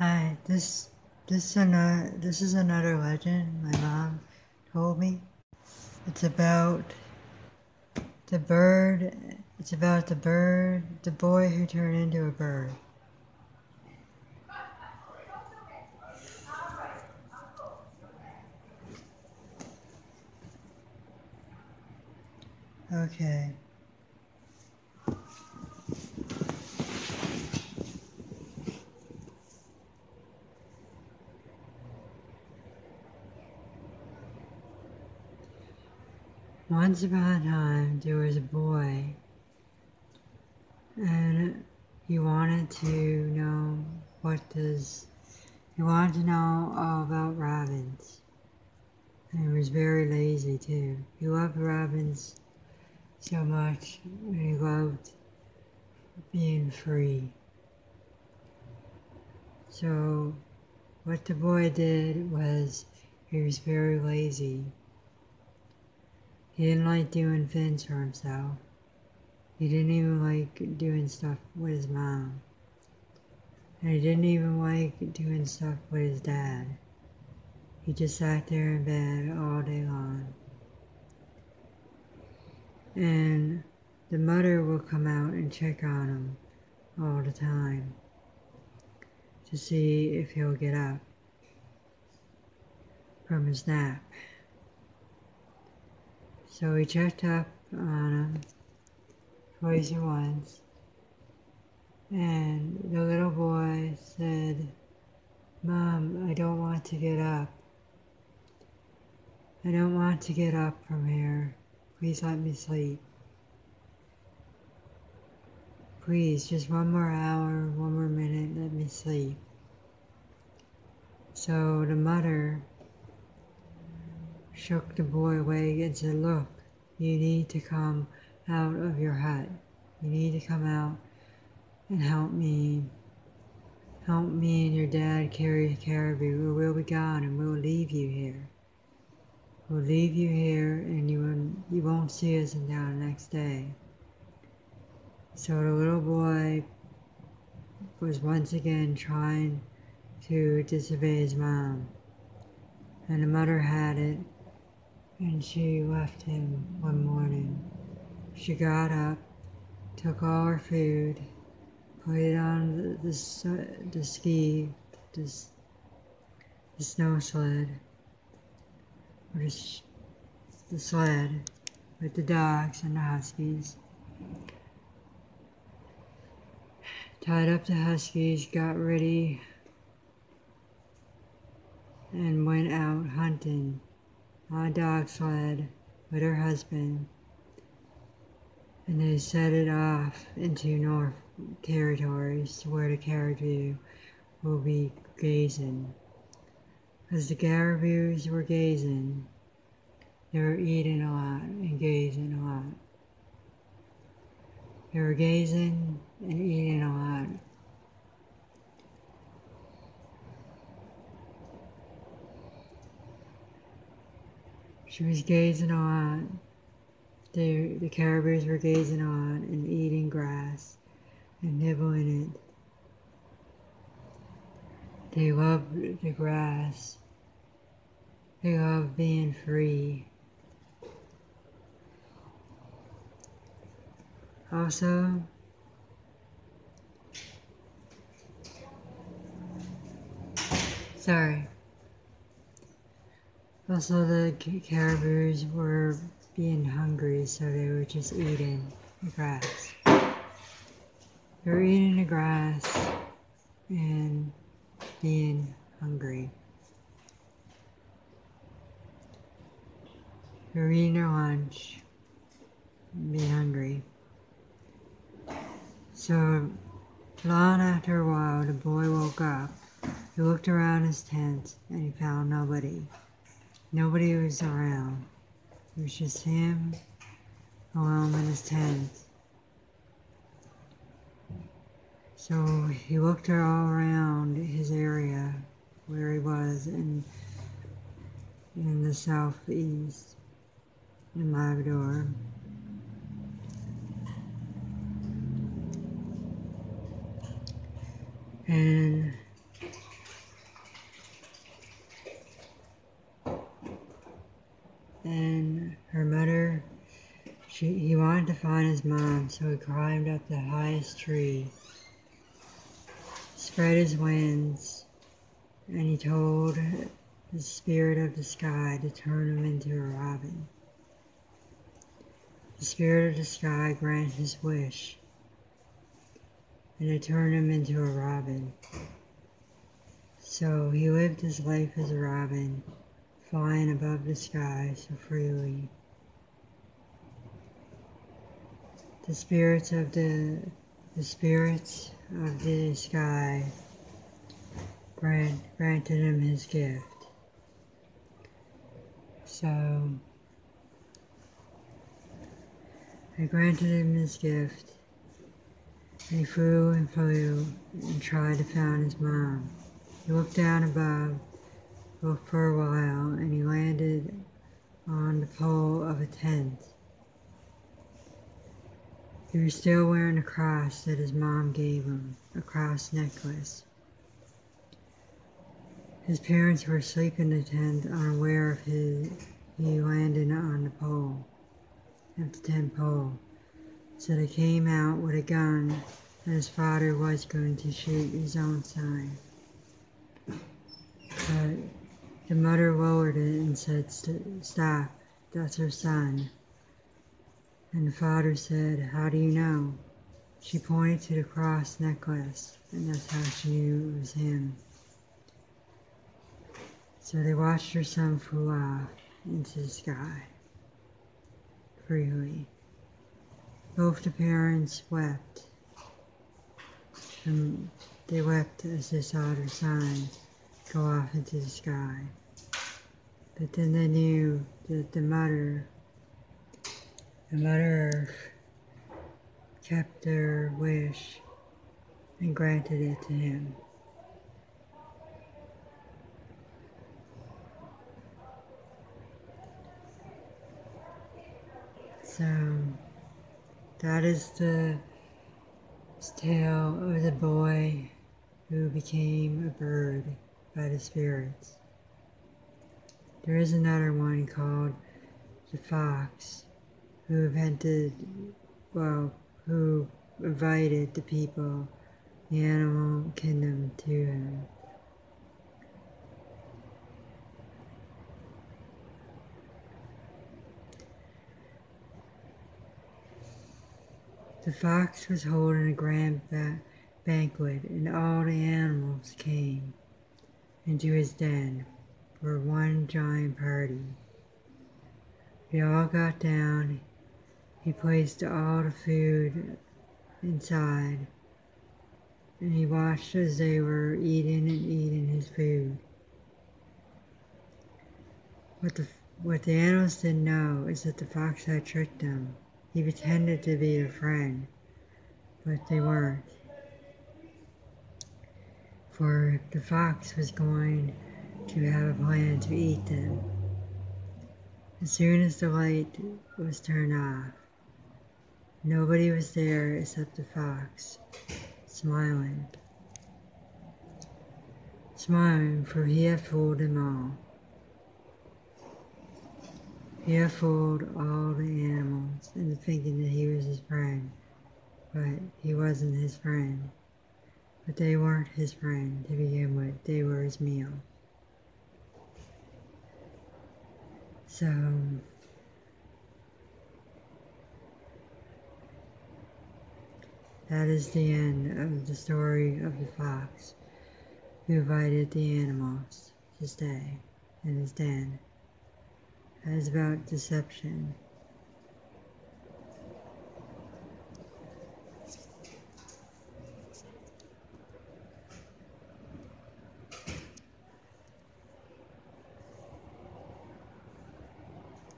Hi, this this another uh, this is another legend my mom told me. It's about the bird. It's about the bird, the boy who turned into a bird. Okay. Once upon a time, there was a boy, and he wanted to know what does he wanted to know all about robins. And he was very lazy too. He loved robins so much, and he loved being free. So, what the boy did was he was very lazy he didn't like doing things for himself. He didn't even like doing stuff with his mom. And he didn't even like doing stuff with his dad. He just sat there in bed all day long. And the mother will come out and check on him all the time to see if he'll get up from his nap. So we checked up on him twice or once. And the little boy said, Mom, I don't want to get up. I don't want to get up from here. Please let me sleep. Please, just one more hour, one more minute, let me sleep. So the mother shook the boy awake and said, Look, you need to come out of your hut. You need to come out and help me. Help me and your dad carry the caribou, or we'll be gone and we'll leave you here. We'll leave you here and you, won't, you won't see us until the next day. So the little boy was once again trying to disobey his mom. And the mother had it and she left him one morning. She got up, took all her food, put it on the, the, the ski, the, the snow sled, or the, the sled with the dogs and the huskies. Tied up the huskies, got ready, and went out hunting on a dog sled with her husband, and they set it off into North territories where the caribou will be gazing. As the caribous were gazing, they were eating a lot and gazing a lot. They were gazing and eating a lot. She was gazing on. The, the caribous were gazing on and eating grass and nibbling it. They loved the grass. They loved being free. Also, sorry. Also, the caribous were being hungry, so they were just eating the grass. They were eating the grass and being hungry. They were eating their lunch, being hungry. So, long after a while, the boy woke up. He looked around his tent and he found nobody. Nobody was around. It was just him alone in his tent. So he looked all around his area where he was in in the southeast in Labrador. And and her mother. She, he wanted to find his mom, so he climbed up the highest tree, spread his wings, and he told the spirit of the sky to turn him into a robin. The spirit of the sky granted his wish, and it turned him into a robin. So he lived his life as a robin flying above the sky so freely. The spirits of the the spirits of the sky grant, granted him his gift. So I granted him his gift. And he flew and flew and tried to find his mom. He looked down above, looked for a while, and he landed on the pole of a tent. He was still wearing a cross that his mom gave him, a cross necklace. His parents were asleep in the tent, unaware of his he landed on the pole, at the tent pole. So they came out with a gun, and his father was going to shoot his own son. But the mother lowered it and said, Stop, that's her son. And the father said, How do you know? She pointed to the cross necklace, and that's how she knew it was him. So they watched her son fly off into the sky freely. Both the parents wept, and they wept as they saw their son go off into the sky. But then they knew that the mother the Mother kept their wish and granted it to him. So that is the tale of the boy who became a bird by the spirits. There is another one called the fox who invented, well, who invited the people, the animal kingdom to him. The fox was holding a grand ba banquet, and all the animals came into his den for one giant party. They all got down he placed all the food inside, and he watched as they were eating and eating his food. What the, what the animals didn't know is that the fox had tricked them. He pretended to be a friend, but they weren't. For the fox was going to have a plan to eat them. As soon as the light was turned off, Nobody was there except the fox, smiling. Smiling, for he had fooled them all. He had fooled all the animals into thinking that he was his friend, but he wasn't his friend. But they weren't his friend to begin with, they were his meal. So, That is the end of the story of the fox who invited the animals to stay in his den. That is about deception.